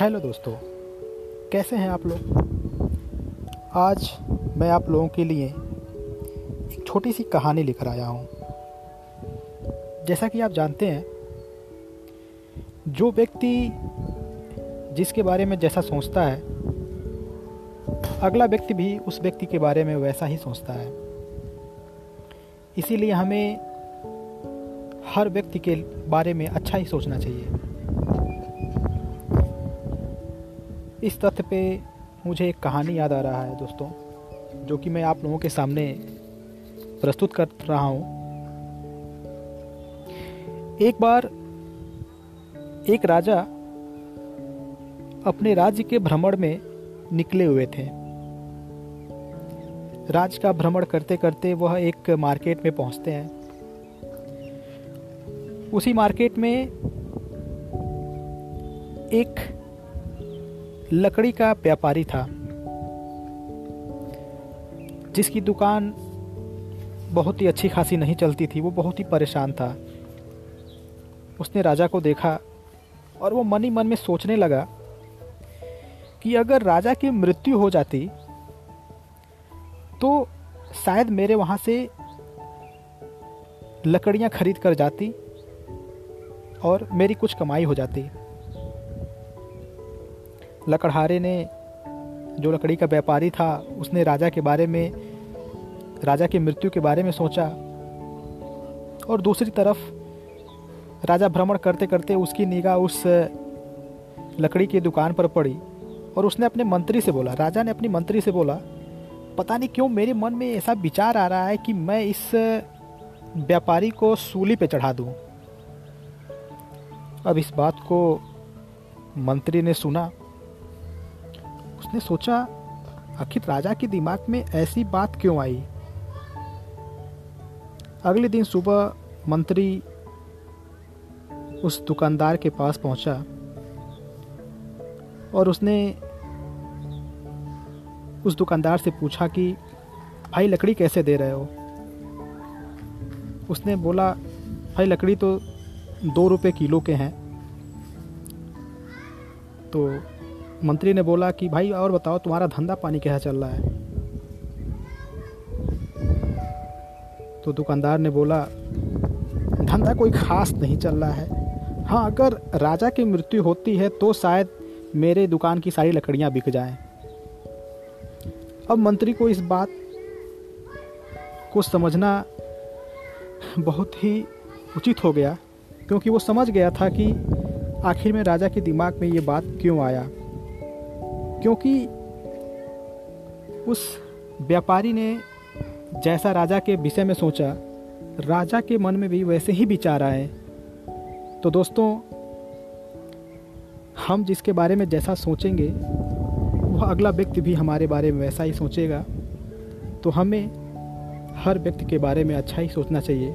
Hello दोस्तों, कैसे हैं आप लोग? आज मैं आप लोगों के लिए एक छोटी सी कहानी लिख आया हूँ। जैसा कि आप जानते हैं, जो व्यक्ति जिसके बारे में जैसा सोचता है, अगला व्यक्ति भी उस व्यक्ति के बारे में वैसा ही सोचता है। इसीलिए हमें हर व्यक्ति के बारे में अच्छा ही सोचना चाहिए। इस तथ्य पे मुझे एक कहानी याद आ रहा है, दोस्तों, जो कि मैं आप लोगों के सामने प्रस्तुत कर रहा हूँ। एक बार एक राजा अपने राज्य के भ्रमण में निकले हुए थे। राज्य का भ्रमण करते करते वह एक मार्केट में पहुँचते हैं। उसी मार्केट में एक लकड़ी का व्यापारी था, जिसकी दुकान बहुत ही अच्छी खासी नहीं चलती थी, वो बहुत ही परेशान था। उसने राजा को देखा और वो मन ही मन में सोचने लगा कि अगर राजा की मृत्यु हो जाती तो शायद मेरे वहाँ से लकड़ियाँ खरीद कर जाती और मेरी कुछ कमाई हो जाती। लकड़हारे ने, जो लकड़ी का व्यापारी था, उसने राजा के बारे में, राजा की मृत्यु के बारे में सोचा। और दूसरी तरफ़, राजा भ्रमण करते करते उसकी निगाह उस, लकड़ी की दुकान पर पड़ी। और उसने अपने मंत्री से बोला, राजा ने अपनी मंत्री से बोला, पता नहीं क्यों मेरे मन में ऐसा विचार आ रहा है कि मैं इस, व्यापारी को सूली पे चढ़ा दूँ। अब इस बात को मंत्री ने सुना। उसने सोचा आखिर राजा के दिमाग में ऐसी बात क्यों आई? अगले दिन सुबह मंत्री उस दुकानदार के पास पहुँचा और उसने उस दुकानदार से पूछा कि, भाई, लकड़ी कैसे दे रहे हो? उसने बोला, भाई, लकड़ी तो दो रुपये किलो के हैं। तो मंत्री ने बोला कि, भाई, और बताओ, तुम्हारा धंधा पानी कैसा चल रहा है। तो दुकानदार ने बोला, धंधा कोई खास नहीं चल रहा है। हाँ अगर राजा की मृत्यु होती है तो शायद मेरे दुकान की सारी लकड़ियाँ बिक जाएँ। अब मंत्री को इस बात को समझना बहुत ही उचित हो गया, क्योंकि वो समझ गया था कि आखिर में राजा के दिमाग में ये बात क्यों आया। क्योंकि उस व्यापारी ने जैसा राजा के विषय में सोचा, राजा के मन में भी वैसे ही विचार आए। तो दोस्तों, हम जिसके बारे में जैसा सोचेंगे, वह अगला व्यक्ति भी हमारे बारे में वैसा ही सोचेगा। तो हमें हर व्यक्ति के बारे में अच्छा ही सोचना चाहिए।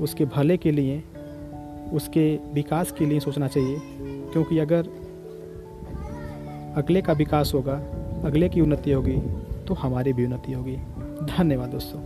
उसके भले के लिए, उसके विकास के लिए सोचना चाहिए। क्योंकि अगर अगले का विकास होगा, अगले की उन्नति होगी तो हमारी भी उन्नति होगी। धन्यवाद दोस्तों।